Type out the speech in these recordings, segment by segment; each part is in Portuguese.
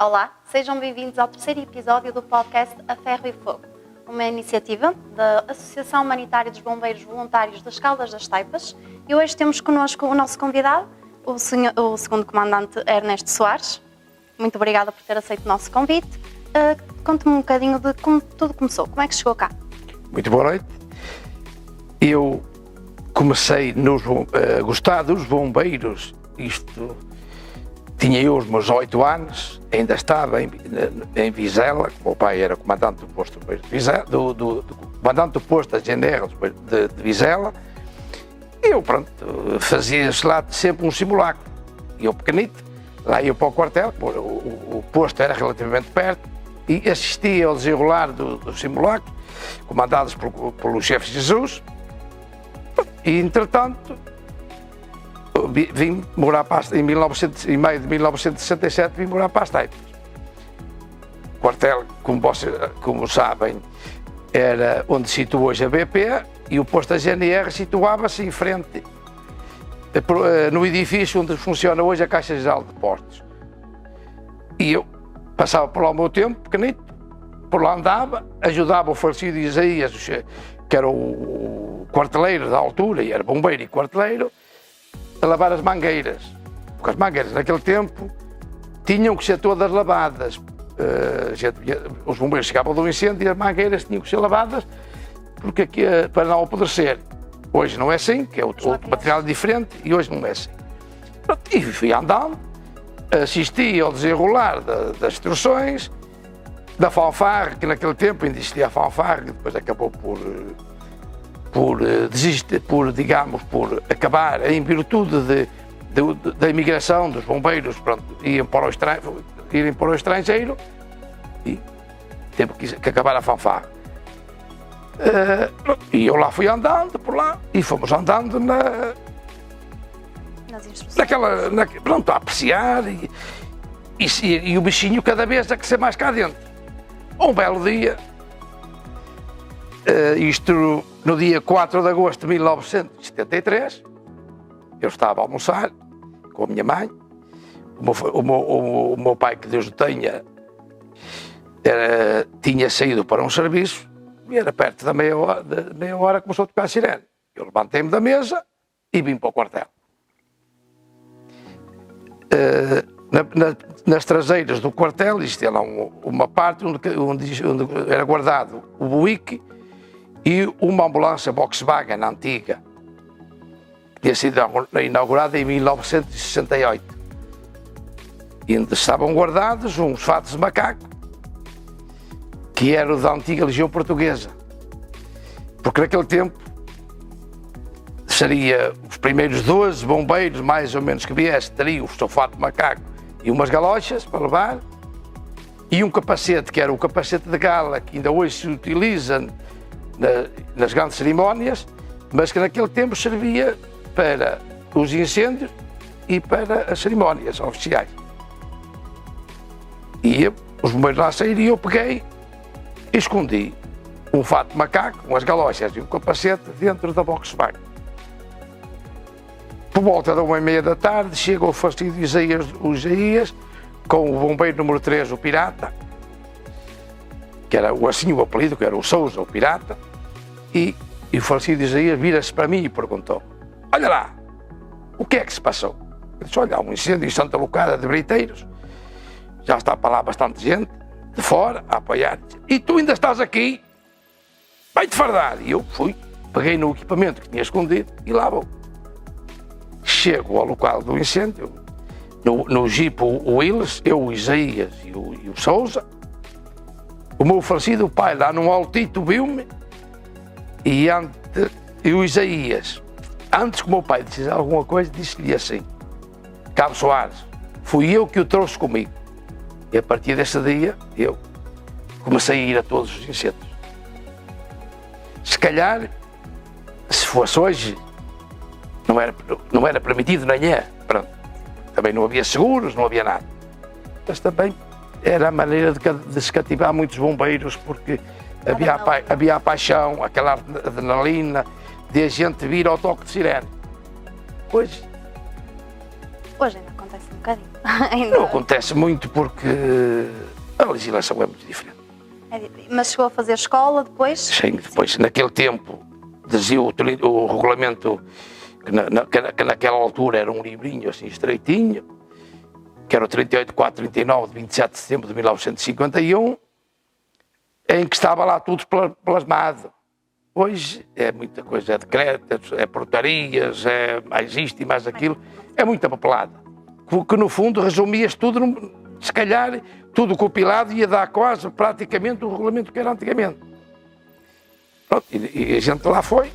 Olá, sejam bem-vindos ao terceiro episódio do podcast A Ferro e Fogo, uma iniciativa da Associação Humanitária dos Bombeiros Voluntários das Caldas das Taipas. E hoje temos connosco o nosso convidado, o, senhor, o segundo comandante Ernesto Soares. Muito obrigada por ter aceito o nosso convite. Uh, Conte-me um bocadinho de como tudo começou, como é que chegou cá? Muito boa noite. Eu comecei nos, a gostar dos bombeiros, isto tinha eu os meus oito anos, ainda estava em, em Vizela, o meu pai era comandante do posto de Vizela, do, do, do, comandante do posto da GNR de, de Vizela, eu, pronto, fazia-se lá sempre um simulacro. E eu, pequenito, lá ia para o quartel, o, o, o posto era relativamente perto, e assistia ao desenrolar do, do simulacro, comandados pelo, pelo chefe Jesus, e, entretanto, vim morar para, em, 1900, em maio de 1967, vim morar para as Taipas. O quartel, como, vocês, como sabem, era onde situa hoje a BP e o posto da GNR situava-se em frente, eh, eh, no edifício onde funciona hoje a Caixa Geral de Portos. E eu passava por lá o meu tempo, pequenito, por lá andava, ajudava o falecido Isaías, que era o quarteleiro da altura, e era bombeiro e quarteleiro, a lavar as mangueiras. Porque as mangueiras naquele tempo tinham que ser todas lavadas. Uh, os bombeiros chegavam do incêndio e as mangueiras tinham que ser lavadas porque aqui, uh, para não apodrecer. Hoje não é assim, que é outro, outro material diferente, e hoje não é assim. E fui andando, assisti ao desenrolar da, das instruções, da fanfarra, que naquele tempo ainda existia a fanfarra, que depois acabou por por, eh, desistir, por digamos, por acabar em virtude de, de, da imigração dos bombeiros, pronto, iam para o estrangeiro, irem para o estrangeiro e teve que, que acabar a fanfarra. Uh, e eu lá fui andando por lá e fomos andando na, naquela, na, pronto, a apreciar e, e, e, o bichinho cada vez a crescer mais cá dentro. Um belo dia, uh, isto no dia 4 de agosto de 1973, eu estava a almoçar com a minha mãe, o meu, o meu, o meu pai, que Deus o tenha, era, tinha saído para um serviço e era perto da meia hora, de meia hora começou a tocar a sirene. Eu levantei-me da mesa e vim para o quartel. Uh, na, na, nas traseiras do quartel existia lá um, uma parte onde, onde, onde, era guardado o buíque e uma ambulância Volkswagen antiga, que tinha sido inaugurada em 1968, e onde estavam guardados uns fatos de macaco, que eram da antiga Legião Portuguesa. Porque naquele tempo seria os primeiros 12 bombeiros, mais ou menos, que viessem, teriam o seu fato de macaco e umas galochas para levar, e um capacete, que era o capacete de gala, que ainda hoje se utiliza na, nas grandes cerimónias, mas que naquele tempo servia para os incêndios e para as cerimónias oficiais. E eu, os bombeiros lá saíram e eu peguei e escondi um fato de macaco, umas galochas e um capacete dentro da Volkswagen. Por volta da uma e meia da tarde, chega o fastidio Isaías, o Isaías com o bombeiro número 3, o Pirata, que era assim o apelido, que era o Souza, o Pirata, e, e o falecido Isaías vira-se para mim e perguntou: Olha lá, o que é que se passou? Eu disse: Olha, há um incêndio em Santa Lucada de Breiteiros, já está para lá bastante gente, de fora, a apoiar. E tu ainda estás aqui? Vai-te fardar. E eu fui, peguei no equipamento que tinha escondido e lá vou. Chego ao local do incêndio, no, no Jeep o Willis, eu, o Isaías e o, e o Souza. O meu falecido pai lá num altito viu-me e, ante, e o Isaías, antes que o meu pai dissesse alguma coisa, disse-lhe assim: Cabo Soares, fui eu que o trouxe comigo. E a partir desse dia, eu comecei a ir a todos os incêndios. Se calhar, se fosse hoje, não era, não era permitido nem é. Pronto. Também não havia seguros, não havia nada. Mas também era a maneira de, de se cativar muitos bombeiros, porque havia a, pa havia a paixão, aquela adrenalina de a gente vir ao toque de sirene. Hoje. Hoje ainda acontece bocadinho. Não acontece muito porque a legislação é muito diferente. É, mas chegou a fazer escola depois? Sim, depois, Sim. naquele tempo, dizia o, o regulamento que, na, na, que, naquela altura era um livrinho assim estreitinho, que era o 38439 de 27 de setembro de 1951, em que estava lá tudo plasmado. Hoje é muita coisa, é decretos, é portarias, é mais isto e mais aquilo, é muita papelada. Que no fundo resumias tudo, se calhar, tudo compilado ia dar quase praticamente o regulamento que era antigamente. Pronto, e, a gente lá foi,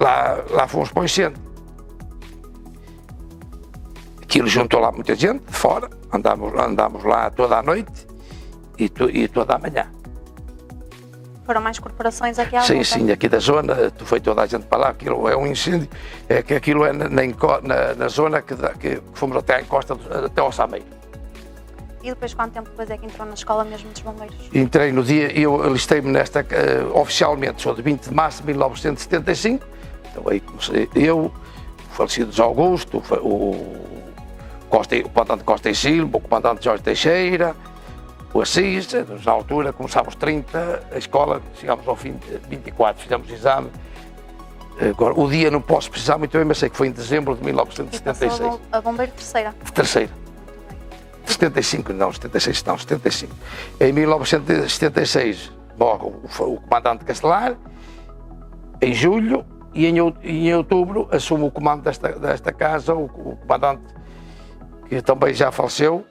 lá, lá fomos para o incêndio. Aquilo juntou lá muita gente fora, andámos, andámos lá toda a noite e, e toda a manhã. Foram mais corporações aqui à Sim, volta? sim, aqui da zona, foi toda a gente para lá, aquilo é um incêndio, é que aquilo é na, na, na zona que, que, fomos até à encosta, até ao Sameiro. E depois quanto tempo depois é que entrou na escola mesmo dos bombeiros? Entrei no dia, eu alistei-me nesta, uh, oficialmente, sou de 20 de março de 1975, então aí comecei, eu, o falecido José Augusto, o, Costa, o comandante Costa e Silva, o comandante Jorge Teixeira, o Assis, na altura começámos 30, a escola chegámos ao fim de 24, fizemos exame. Agora, o dia não posso precisar muito bem, mas sei que foi em dezembro de 1976. E a bombeiro terceira? Terceira. 75, não, 76, não, 75. Em 1976 morre o, o comandante Castelar, em julho, e em, em outubro assume o comando desta, desta casa o, o comandante que também já faleceu,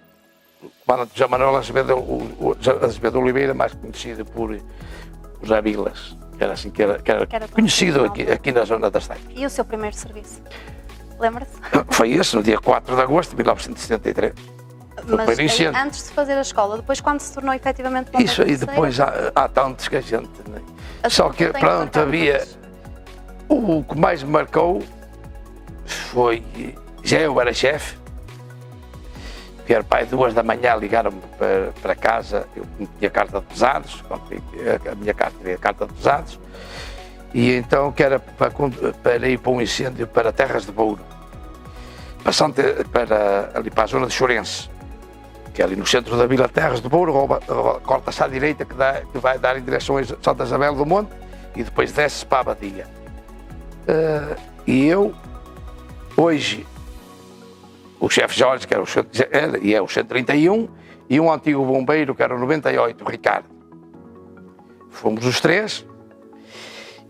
José Manuel Azevedo, o, o Azevedo Oliveira, mais conhecido por José Vilas, que era assim que era, que era, que era conhecido aqui, aqui na zona da Esteira. E o seu primeiro serviço? Lembra-se? Foi esse, no dia 4 de agosto de 1973. Mas aí, antes de fazer a escola, depois quando se tornou efetivamente Isso aí depois há, há tantos que a gente. Né? Só que pronto, havia. O que mais me marcou foi. Já eu era chefe, que era pai, duas da manhã ligaram-me para, para, casa, eu tinha carta de pesados, a minha carta tinha carta de pesados, e então que era para, para ir para um incêndio para Terras de Bouro, passando para, ali para a zona de Chorense, que é ali no centro da Vila Terras de Bouro, corta-se à direita que, dá, que vai dar em direção a Santa Isabel do Monte e depois desce para a Badia. Uh, e eu, hoje, o chefe Jorge, que era o, era, e é o 131, e um antigo bombeiro, que era o 98, o Ricardo. Fomos os três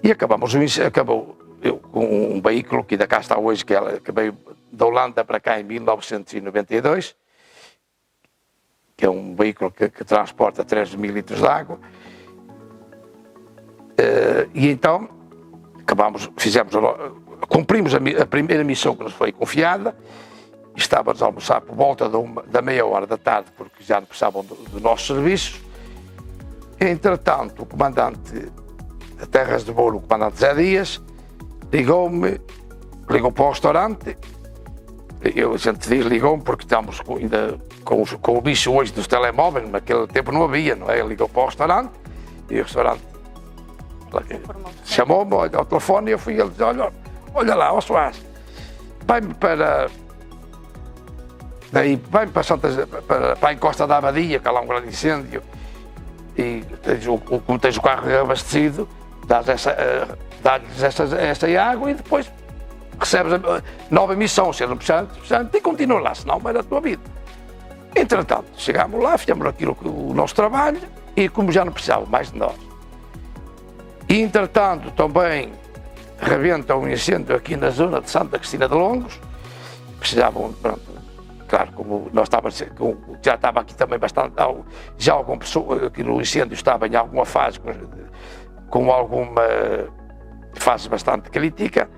e acabamos, acabou eu, com um veículo que ainda cá está hoje, que, ela, que veio da Holanda para cá em 1992, que é um veículo que, que transporta 3 mil litros de água. Uh, e então acabamos, fizemos, cumprimos a, a primeira missão que nos foi confiada estávamos a almoçar por volta da, uma, da meia hora da tarde, porque já não precisavam do, do nosso serviço. Entretanto, o comandante de Terras de Bolo, o comandante Zé Dias, ligou-me, ligou para o restaurante. Eu, a gente diz ligou-me porque estamos com, ainda com, os, com o bicho hoje dos telemóveis, naquele tempo não havia, não é? Ele ligou para o restaurante e o restaurante chamou-me ao telefone e eu fui e ele disse, olha, olha lá, ó Soares, vai-me para Daí vai para, Santa, para, para a encosta da Abadia, que há lá um grande incêndio, e tens o, tens o carro abastecido, dás essa, uh, dás essa, essa água e depois recebes a nova missão, sendo puxante, e continua lá, senão vai da tua vida. Entretanto, chegámos lá, fizemos aquilo que o nosso trabalho e como já não precisavam mais de nós. Entretanto, também rebenta um incêndio aqui na zona de Santa Cristina de Longos, precisavam, pronto, claro, como nós estávamos, já estava aqui também bastante, já alguma pessoa, que no incêndio estava em alguma fase, com, com alguma fase bastante crítica,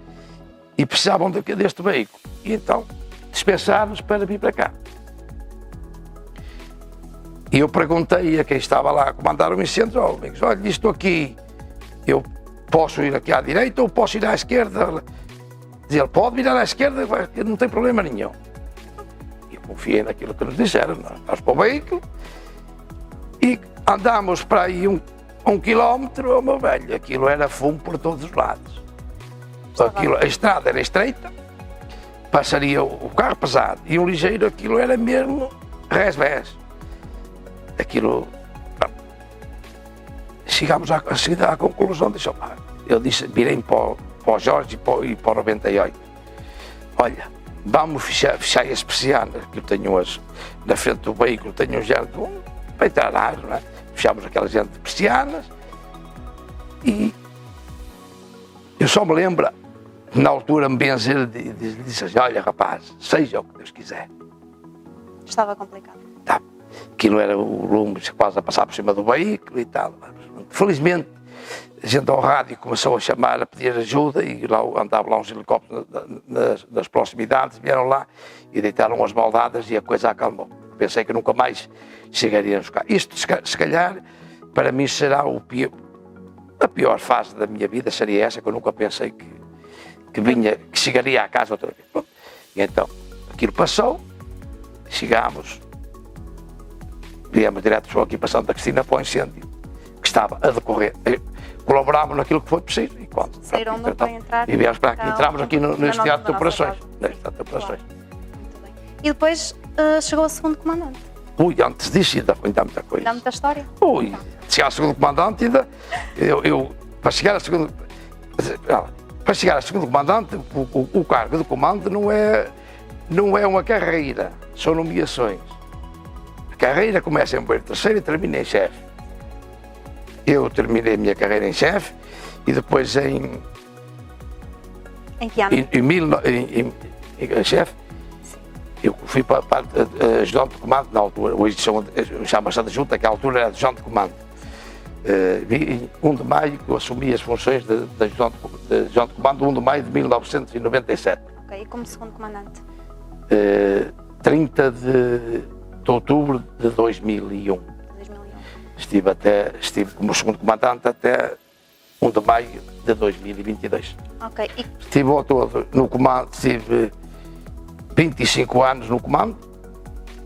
e precisavam de, deste veículo. E então dispensaram-nos para vir para cá. E eu perguntei a quem estava lá a comandar o incêndio, oh, amigos, olha, isto aqui, eu posso ir aqui à direita ou posso ir à esquerda? Diz ele, pode virar à esquerda, não tem problema nenhum confiei naquilo que nos disseram, nós para o veículo, e andámos para aí um, um quilómetro, oh, meu velho, aquilo era fumo por todos os lados. Aquilo, a estrada era estreita, passaria o carro pesado e um ligeiro, aquilo era mesmo resbés. Aquilo. Chegámos à, à, à conclusão, disse, eu disse, virei para o, para o Jorge e para, e para o 98. Olha, vamos fechar, fechar as persianas, que eu tenho as, na frente do veículo, tenho um género um, para entrar ar, não é? Fechamos aquela gente de persianas e eu só me lembro, na altura me benzer e disse assim, olha rapaz, seja o que Deus quiser. Estava complicado. Tá. Aquilo era o lume quase a passar por cima do veículo e tal. Felizmente, gente ao rádio começou a chamar, a pedir ajuda e lá andavam lá uns helicópteros nas, nas proximidades, vieram lá e deitaram as baldadas e a coisa acalmou. Pensei que nunca mais chegaríamos cá. Isto, se calhar, para mim será o pior, a pior fase da minha vida, seria essa, que eu nunca pensei que, que vinha, que chegaria à casa outra vez. E então, aquilo passou, chegámos, viemos direto para Santa Cristina para o incêndio que estava a decorrer colaborámos naquilo que foi preciso. E quando Saíram pronto, então, entrar, e viemos para aqui, então, entramos aqui no, neste teatro de operações. Neste teatro de operações. E depois uh, chegou o segundo comandante. Ui, antes disso ainda, ainda há muita coisa. Ainda há muita história? Ui, então. chegar ao segundo comandante ainda, eu, eu, para chegar ao segundo, para chegar ao segundo comandante, o, o, o cargo de comando não é, não é uma carreira, são nomeações. A carreira começa em bombeiro terceiro e termina em chefe. Eu terminei a minha carreira em chefe e depois em. Em que ano? Em, em, mil, em, em, chefe. Eu fui para, para uh, ajudante de comando na altura, hoje chama-se de junta, que à altura era ajudante de comando. Uh, em 1 de maio eu assumi as funções de, de, ajudante, de ajudante de comando, 1 de maio de 1997. Ok, e como segundo comandante? Uh, 30 de, de outubro de 2001. Estive, até, estive como segundo comandante até 1 de maio de 2022. Ok. E... Estive ao todo no comando, estive 25 anos no comando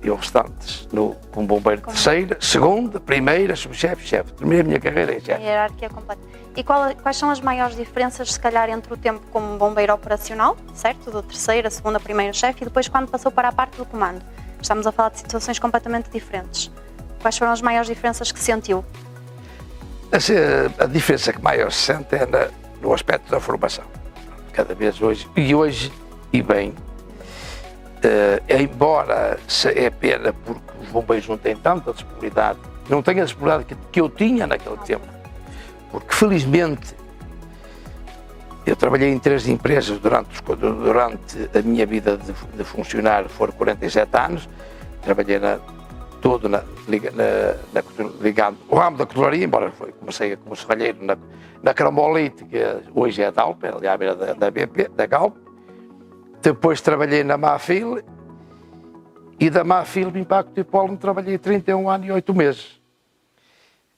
e os restantes no, como bombeiro como? terceira, segunda, primeira, subchefe, chefe. Terminei a minha carreira em chefe. Hierarquia completa. E qual, quais são as maiores diferenças, se calhar, entre o tempo como bombeiro operacional, certo? Do terceira, segunda, primeira chefe, e depois quando passou para a parte do comando? Estamos a falar de situações completamente diferentes. Quais foram as maiores diferenças que sentiu? A, a diferença que maior se sente é na, no aspecto da formação. Cada vez hoje, e hoje, e bem, uh, embora é pena porque os bombeiros não têm tanta disponibilidade, não têm a disponibilidade que, que eu tinha naquele tempo, porque felizmente eu trabalhei em três empresas durante, durante a minha vida de, de funcionário, foram 47 anos. Trabalhei na, todo na, na, na, ligado o ramo da cutelaria, embora foi, comecei como serralheiro na, na Crambolite, que hoje é a Dalp, é ali à beira da, da BP, da Galp. Depois trabalhei na Mafil e da Mafil vim para a Cotipolo, trabalhei 31 anos e 8 meses,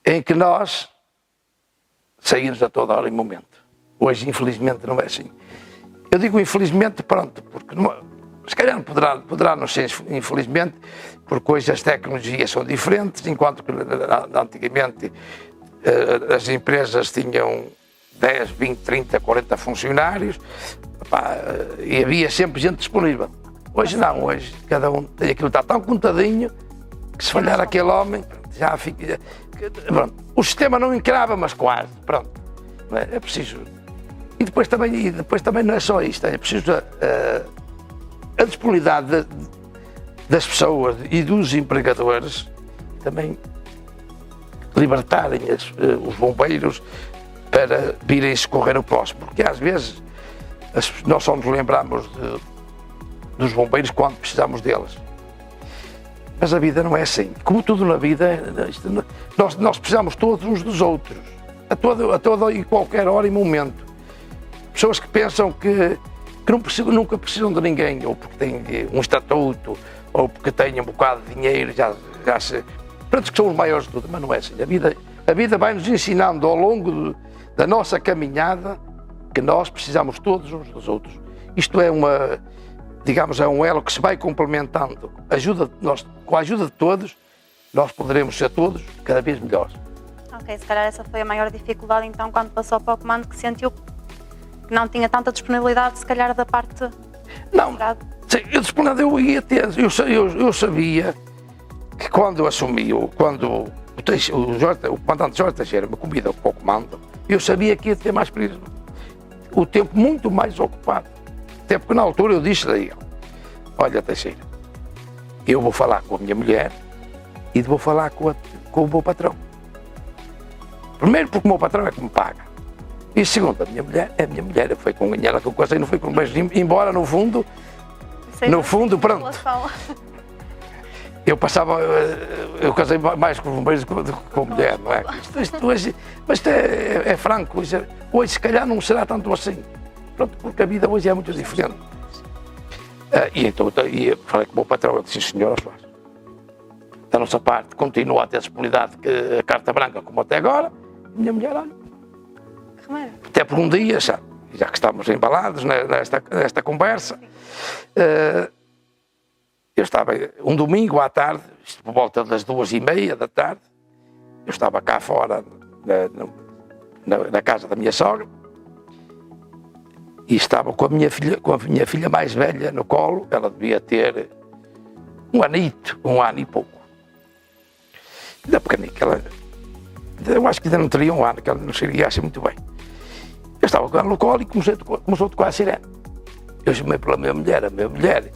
em que nós saímos a toda hora e momento. Hoje, infelizmente, não é assim. Eu digo infelizmente, pronto, porque se calhar poderá, poderá não ser, infelizmente, porque hoje as tecnologias são diferentes, enquanto que antigamente eh, as empresas tinham 10, 20, 30, 40 funcionários pá, e havia sempre gente disponível. Hoje não, hoje cada um tem aquilo está tão contadinho que se falhar aquele homem já fica. Pronto. O sistema não encrava, mas quase. Pronto. É preciso. E depois também, e depois também não é só isto, é preciso. Uh, a disponibilidade de, das pessoas e dos empregadores também libertarem as, eh, os bombeiros para virem socorrer o próximo. Porque às vezes as, nós só nos lembramos de, dos bombeiros quando precisamos deles. Mas a vida não é assim. Como tudo na vida, nós, nós precisamos todos uns dos outros, a toda, a toda e qualquer hora e momento. Pessoas que pensam que que não precisam, nunca precisam de ninguém, ou porque têm um estatuto, ou porque têm um bocado de dinheiro, já, já se. Pronto, que são os maiores de tudo, mas não é assim. A vida, a vida vai nos ensinando ao longo de, da nossa caminhada que nós precisamos todos uns dos outros. Isto é uma, digamos, é um elo que se vai complementando. Ajuda, nós, com a ajuda de todos, nós poderemos ser todos cada vez melhores. Ok, se calhar essa foi a maior dificuldade então quando passou para o comando que sentiu não tinha tanta disponibilidade, se calhar, da parte Não, eu disciplinado eu ia ter, eu, eu, eu sabia que quando eu assumi, quando o, o, Jorge, o comandante Jorge Teixeira me convida para o comando, eu sabia que ia ter mais período, o tempo muito mais ocupado. Até porque na altura eu disse a ele, olha Teixeira, eu vou falar com a minha mulher e vou falar com, a, com o meu patrão. Primeiro porque o meu patrão é que me paga. E segundo, a minha mulher é a minha mulher. Foi com ela que eu casei, não foi com mas embora no fundo, no fundo, pronto. Eu passava, eu casei mais com bombeiros do que com mulher, não é? Isto, isto hoje, mas isto é, é franco, hoje, hoje se calhar não será tanto assim. Pronto, porque a vida hoje é muito diferente. Uh, e então e falei com o meu patrão, ele disse, senhor da nossa parte continua a ter disponibilidade a carta branca como até agora, minha mulher, olha. Até por um dia, já, já que estamos embalados nesta, nesta conversa, uh, eu estava um domingo à tarde, por volta das duas e meia da tarde, eu estava cá fora na, na, na casa da minha sogra e estava com a minha filha, com a minha filha mais velha no colo, ela devia ter um anito, um ano e pouco. Ainda pequenina, ela, eu acho que ainda não teria um ano, que ela não seria assim muito bem. Eu estava com ela no colo e comecei, começou a tocar a sirene. Eu chamei pela minha mulher, a minha mulher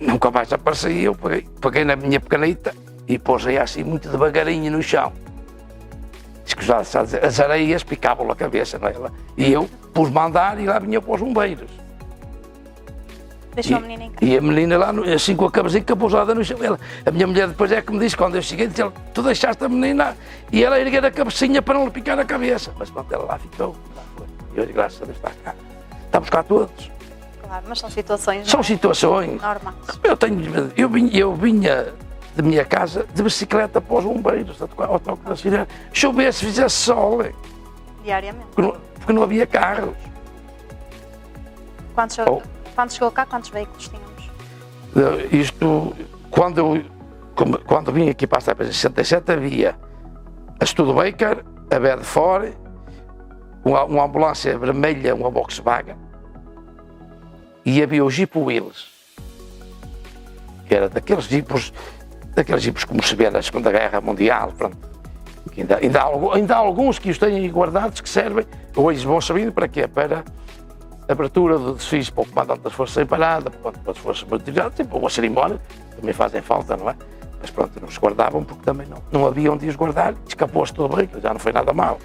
nunca mais aparecia, eu peguei, peguei na minha pequenita e pôs-a assim muito devagarinho no chão. As areias picavam a cabeça, não é? E eu pus mandar e lá vinha para os bombeiros. Deixou e, a menina em casa. E a menina lá, assim com a cabecinha pousada no chão. Ela, a minha mulher depois é que me disse, quando eu cheguei, disse, tu deixaste a menina e ela erguer a cabecinha para não lhe picar a cabeça. Mas pronto, ela lá ficou. E hoje, graças a Deus, está cá. Estamos cá todos. Claro, mas são situações. São situações. Normais. Eu, tenho, eu, vinha, eu vinha de minha casa de bicicleta para os bombeiros, ao toque da sirene. Chovesse, fizesse sol. Diariamente. Porque não, porque não havia carros. Quando chegou, oh. quando chegou cá, quantos veículos tínhamos? Isto, quando eu quando vim aqui para a Estapa 67, havia a Studebaker, a Bedford, uma, uma ambulância vermelha, uma Volkswagen, e havia o Jeep Wills, que era daqueles jeepos, daqueles jeepos como se vê na Segunda Guerra Mundial, pronto. Ainda, ainda, há, ainda há alguns que os têm guardados que servem, hoje vão servindo para quê? Para abertura de desfiles para o comandante das Forças em Parada, para as Forças Militares, tipo uma cerimónia, também fazem falta, não é? Mas pronto, não se guardavam porque também não, não havia onde os guardar, escapou-se tudo bem, já não foi nada mal.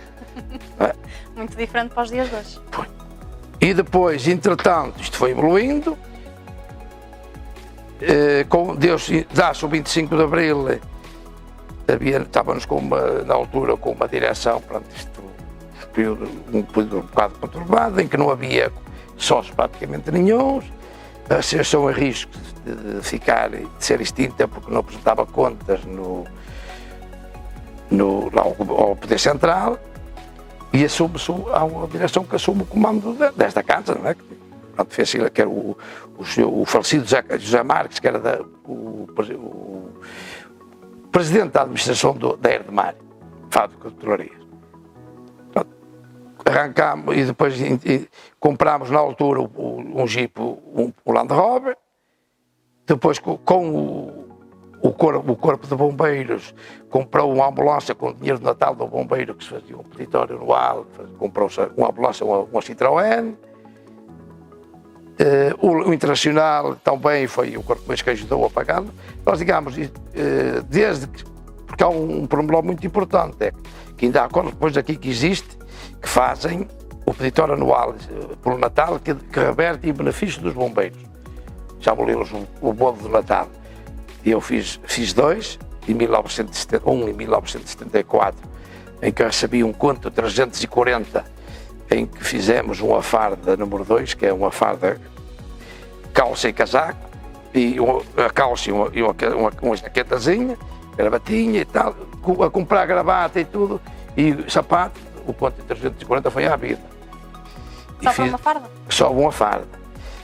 Muito diferente para os dias de hoje. E depois, entretanto, isto foi evoluindo. Eh, com Deus dá-se o 25 de Abril, havia, estávamos com uma, na altura com uma direção, pronto, isto, um período um bocado conturbado, em que não havia sócios praticamente nenhum, a associação em risco de ficar, de ser extinta porque não apresentava contas no, no, ao, ao Poder Central, e assume-se, há uma direção que assume o comando desta casa, não é? Pronto, fez que era o, o, o falecido José, José Marques, que era da, o, o, presidente da administração do, da Erdemar, fábrica de petrolarias. Arrancámos e depois e, e, comprámos na altura um Jeep, um, um Land Rover, depois com, com o o corpo, o corpo de Bombeiros comprou uma ambulância com o dinheiro de Natal do Bombeiro, que se fazia um peditório anual, comprou-se uma ambulância, uma, uma Citroën. Uh, o, o, Internacional também foi o corpo mais que ajudou a pagá-lo. Nós, digamos, uh, desde que. Porque há um, um problema muito importante, é que ainda há corpos aqui que existe que fazem o peditório anual uh, pelo Natal que, que reverte em benefício dos bombeiros. Chamam-lhes o, o bolo do Natal. E eu fiz, fiz dois, em 1970, um em 1974, em que recebi um conto 340, em que fizemos uma farda número 2, que é uma farda calça e casaco, e uma, a calça e uma, uma, uma jaquetazinha, gravatinha e tal, a comprar gravata e tudo, e sapato, o conto 340 foi à vida. Só fiz, uma farda? Só uma farda.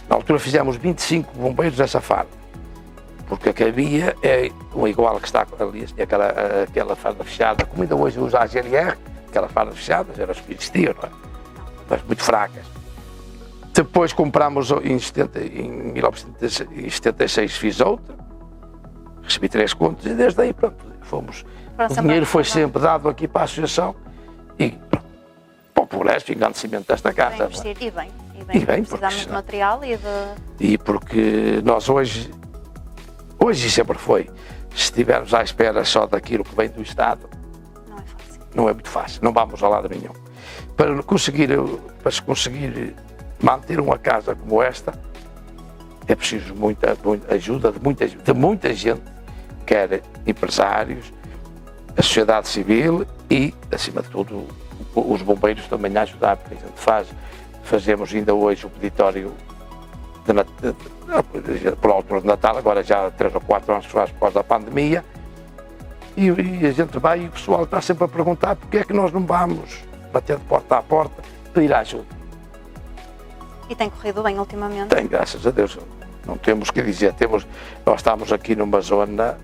Na altura fizemos 25 bombeiros dessa farda porque a que havia é um igual que está ali, aquela, aquela farda fechada, como ainda hoje usa a GLR, aquelas fardas fechadas, eram as que existiam, não é? Mas muito fracas. Depois comprámos em, 70, em 1976 fiz outra, recebi três contos e desde aí pronto, fomos. o dinheiro foi sempre dado aqui para a associação e pronto, para o progresso e engrandecimento desta casa. Investir, e bem, e bem, e bem precisamos de material e de. E porque nós hoje, hoje sempre foi, se estivermos à espera só daquilo que vem do Estado, não é fácil. Não é muito fácil, não vamos a lado nenhum. Para conseguir, para se conseguir manter uma casa como esta, é preciso muita, muita ajuda de muita, de muita gente, quer empresários, a sociedade civil e, acima de tudo, os bombeiros também a ajudar, porque a gente faz, fazemos ainda hoje o peditório de, de, por altura de Natal, agora já há três ou quatro anos faz após a pandemia, e, e, a gente vai e o pessoal está sempre a perguntar porque é que nós não vamos bater de porta a porta pedir ajuda. E tem corrido bem ultimamente? Tem, graças a Deus. Não temos que dizer. Temos, nós estamos aqui numa zona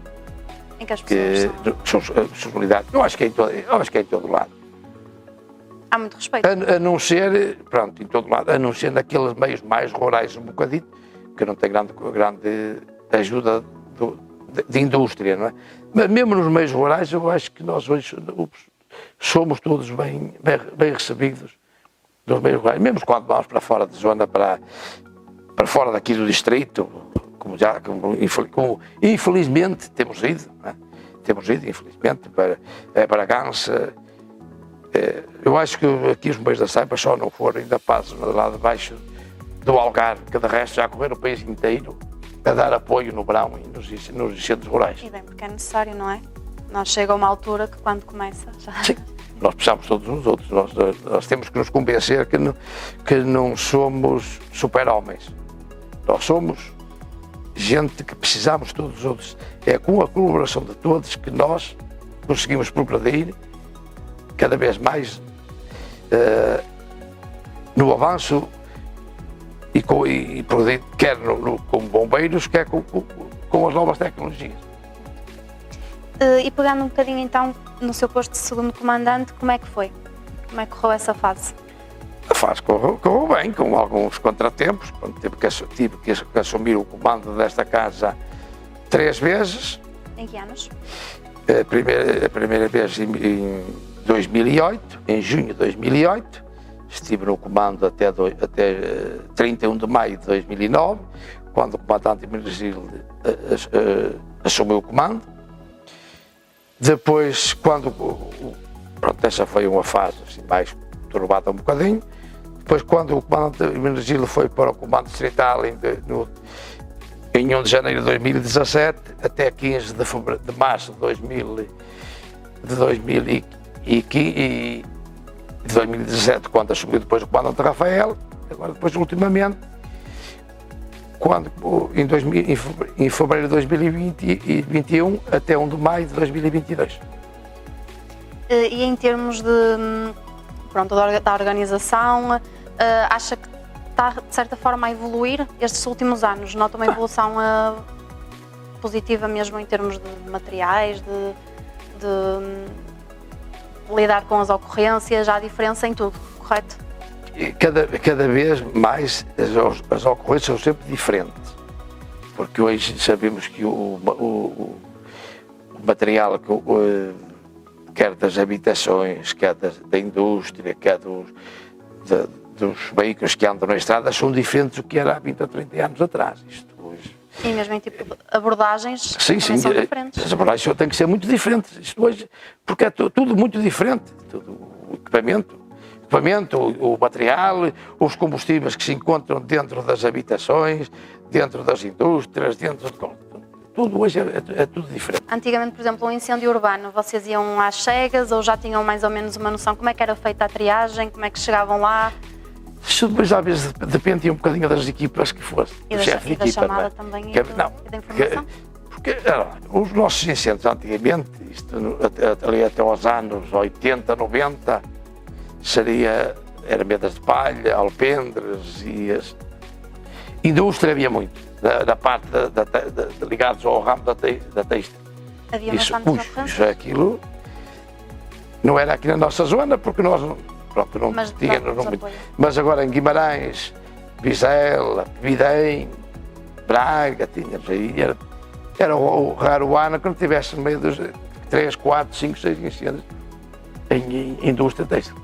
em que as pessoas que, são... são, eu acho que é em todo, eu acho que é em todo lado. Há muito respeito. A, a, não ser, pronto, em todo lado, a não ser naqueles meios mais rurais um bocadinho, que não tem grande, grande ajuda do, de, de, indústria, não é? Mas mesmo nos meios rurais, eu acho que nós hoje somos todos bem, bem, bem recebidos dos meios rurais, mesmo quando vamos para fora de zona, para, para fora daqui do distrito, como já, como, como infelizmente temos ido, é? temos ido, infelizmente, para, é, para Gansa. É, eu acho que aqui os meios da Saipa só não foram ainda passos lá de baixo do Algarve, que de resto já correram o país inteiro a dar apoio no verão e nos, nos centros rurais. E bem, porque é necessário, não é? Nós chega a uma altura que quando começa já... Sim nós precisamos todos uns outros. Nós, nós, temos que nos convencer que não, que não somos super-homens. Nós somos gente que precisamos todos os outros. É com a colaboração de todos que nós conseguimos progredir cada vez mais uh, no avanço e, com, e, e quer no, no, com bombeiros, quer com, com, com as novas tecnologias. Uh, e pegando um bocadinho então no seu posto de segundo comandante, como é que foi? Como é que correu essa fase? A fase correu, correu bem, com alguns contratempos, tive que, tive que assumir o comando desta casa três vezes. Em que anos? A primeira, a primeira vez em, em 2008, em junho de 2008, estive no comando até, do, até 31 eh, de maio de 2009, quando o comandante Emergil eh, eh, assumiu o comando depois, quando. Pronto, essa foi uma fase assim, mais turbada um bocadinho. Depois, quando o comandante Menegilo foi para o comando distrital em, no, em 1 de janeiro de 2017 até 15 de, de março de, 2000, de 2015, 2017, quando assumiu depois o comandante Rafael, agora depois ultimamente quando, em, 2000, em fevereiro de 2021 até 1 de maio de 2022. Eh, e em termos de, pronto, da organização, eh, acha que está de certa forma a evoluir estes últimos anos? Nota uma evolução eh, positiva mesmo em termos de materiais, de, de lidar com as ocorrências, há diferença em tudo, correto? cada, cada vez mais as, as ocorrências são sempre diferentes, porque hoje sabemos que o, o, o material, que, o, quer das habitações, quer da, da indústria, quer dos, dos veículos que andam na estrada, são diferentes do que era há 20 ou 30 anos atrás. Isto. E mesmo em tipo abordagens sim, sim, são diferentes. As abordagens têm que ser muito diferentes, isto hoje, porque é tudo muito diferente, tudo, o equipamento, equipamento, o, o material, os combustíveis que se encontram dentro das habitações, dentro das indústrias, dentro de tudo hoje é, é, é, tudo diferente. Antigamente, por exemplo, um incêndio urbano, vocês iam às cegas ou já tinham mais ou menos uma noção como é que era feita a triagem, como é que chegavam lá? Isso depois às vezes dependia um bocadinho das equipas que fosse. E da, chefe de equipa, chamada é? também que, não, da informação? Que, porque era, os nossos incêndios antigamente, isto, ali até aos anos 80, 90, seria, era medas de palha, alpendres e as... indústria havia muito, da, da parte da, da, da, ligados ao ramo da, te, da têxtil. Havia isso, ui, isso, aquilo não era aqui na nossa zona, porque nós pronto, não mas, tínhamos, não, mas agora em Guimarães, Vizela, Videm, Braga, tínhamos aí, era, era o, o raro ano que não tivesse no meio dos 3, 4, 5, 6 incêndios em, em indústria têxtil.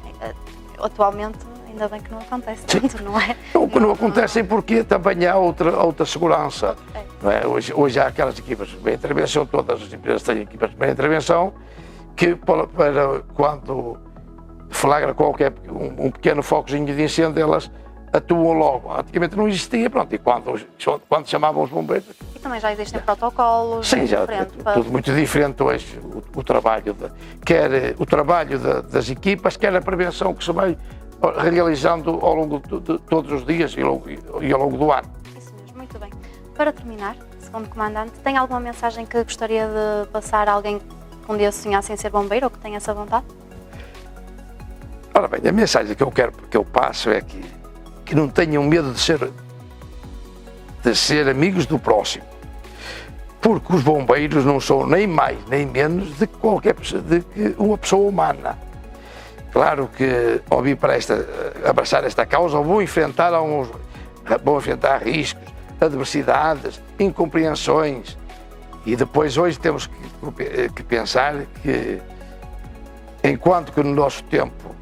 Atualmente, ainda bem que não acontece tanto, não é? O que não, não acontece é porque também há outra, outra segurança. Não é? hoje, hoje há aquelas equipas de intervenção, todas as empresas têm equipas de intervenção, que para, para quando flagra qualquer um, um pequeno focozinho de incêndio, elas atuam logo. Antigamente não existia, pronto, e quando, quando chamavam os bombeiros. E também já existem protocolos. Sim, já é tudo muito diferente hoje, o, o trabalho, de, quer o trabalho de, das equipas, quer a prevenção que se vai realizando ao longo de, de todos os dias e ao, longo, e ao longo do ano. Isso mesmo, muito bem. Para terminar, segundo comandante, tem alguma mensagem que gostaria de passar a alguém que um dia sonhasse em ser bombeiro ou que tenha essa vontade? Ora bem, a mensagem que eu quero que eu passo é que, que não tenham medo de ser, de ser amigos do próximo. Porque os bombeiros não são nem mais nem menos de qualquer de uma pessoa humana. Claro que ao vir para esta, abraçar esta causa, vou enfrentar alguns, vou enfrentar riscos, adversidades, incompreensões. E depois hoje temos que, que pensar que enquanto que no nosso tempo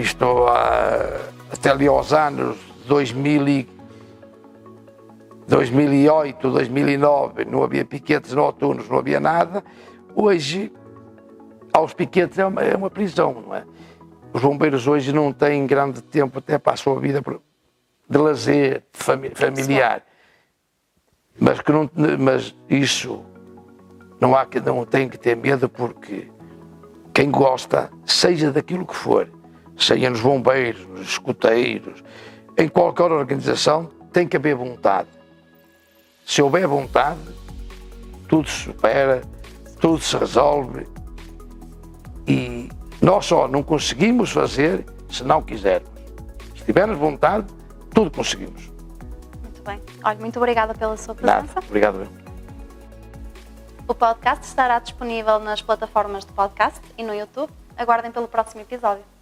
isto há, até ali aos anos 2000 e, 2008, 2009, não havia piquetes noturnos, não havia nada. Hoje, aos piquetes é uma, é uma prisão, é? Os bombeiros hoje não têm grande tempo até para a sua vida de lazer, familiar. Mas, que não, mas isso não, há, não tem que ter medo porque quem gosta, seja daquilo que for, seja nos bombeiros, nos escuteiros, em qualquer organização, tem que haver vontade. Se houver vontade, tudo se supera, tudo se resolve e nós só não conseguimos fazer se não quisermos. Se tivermos vontade, tudo conseguimos. Muito bem. Olha, muito obrigada pela sua presença. Nada. Obrigado. O podcast estará disponível nas plataformas de podcast e no YouTube. Aguardem pelo próximo episódio.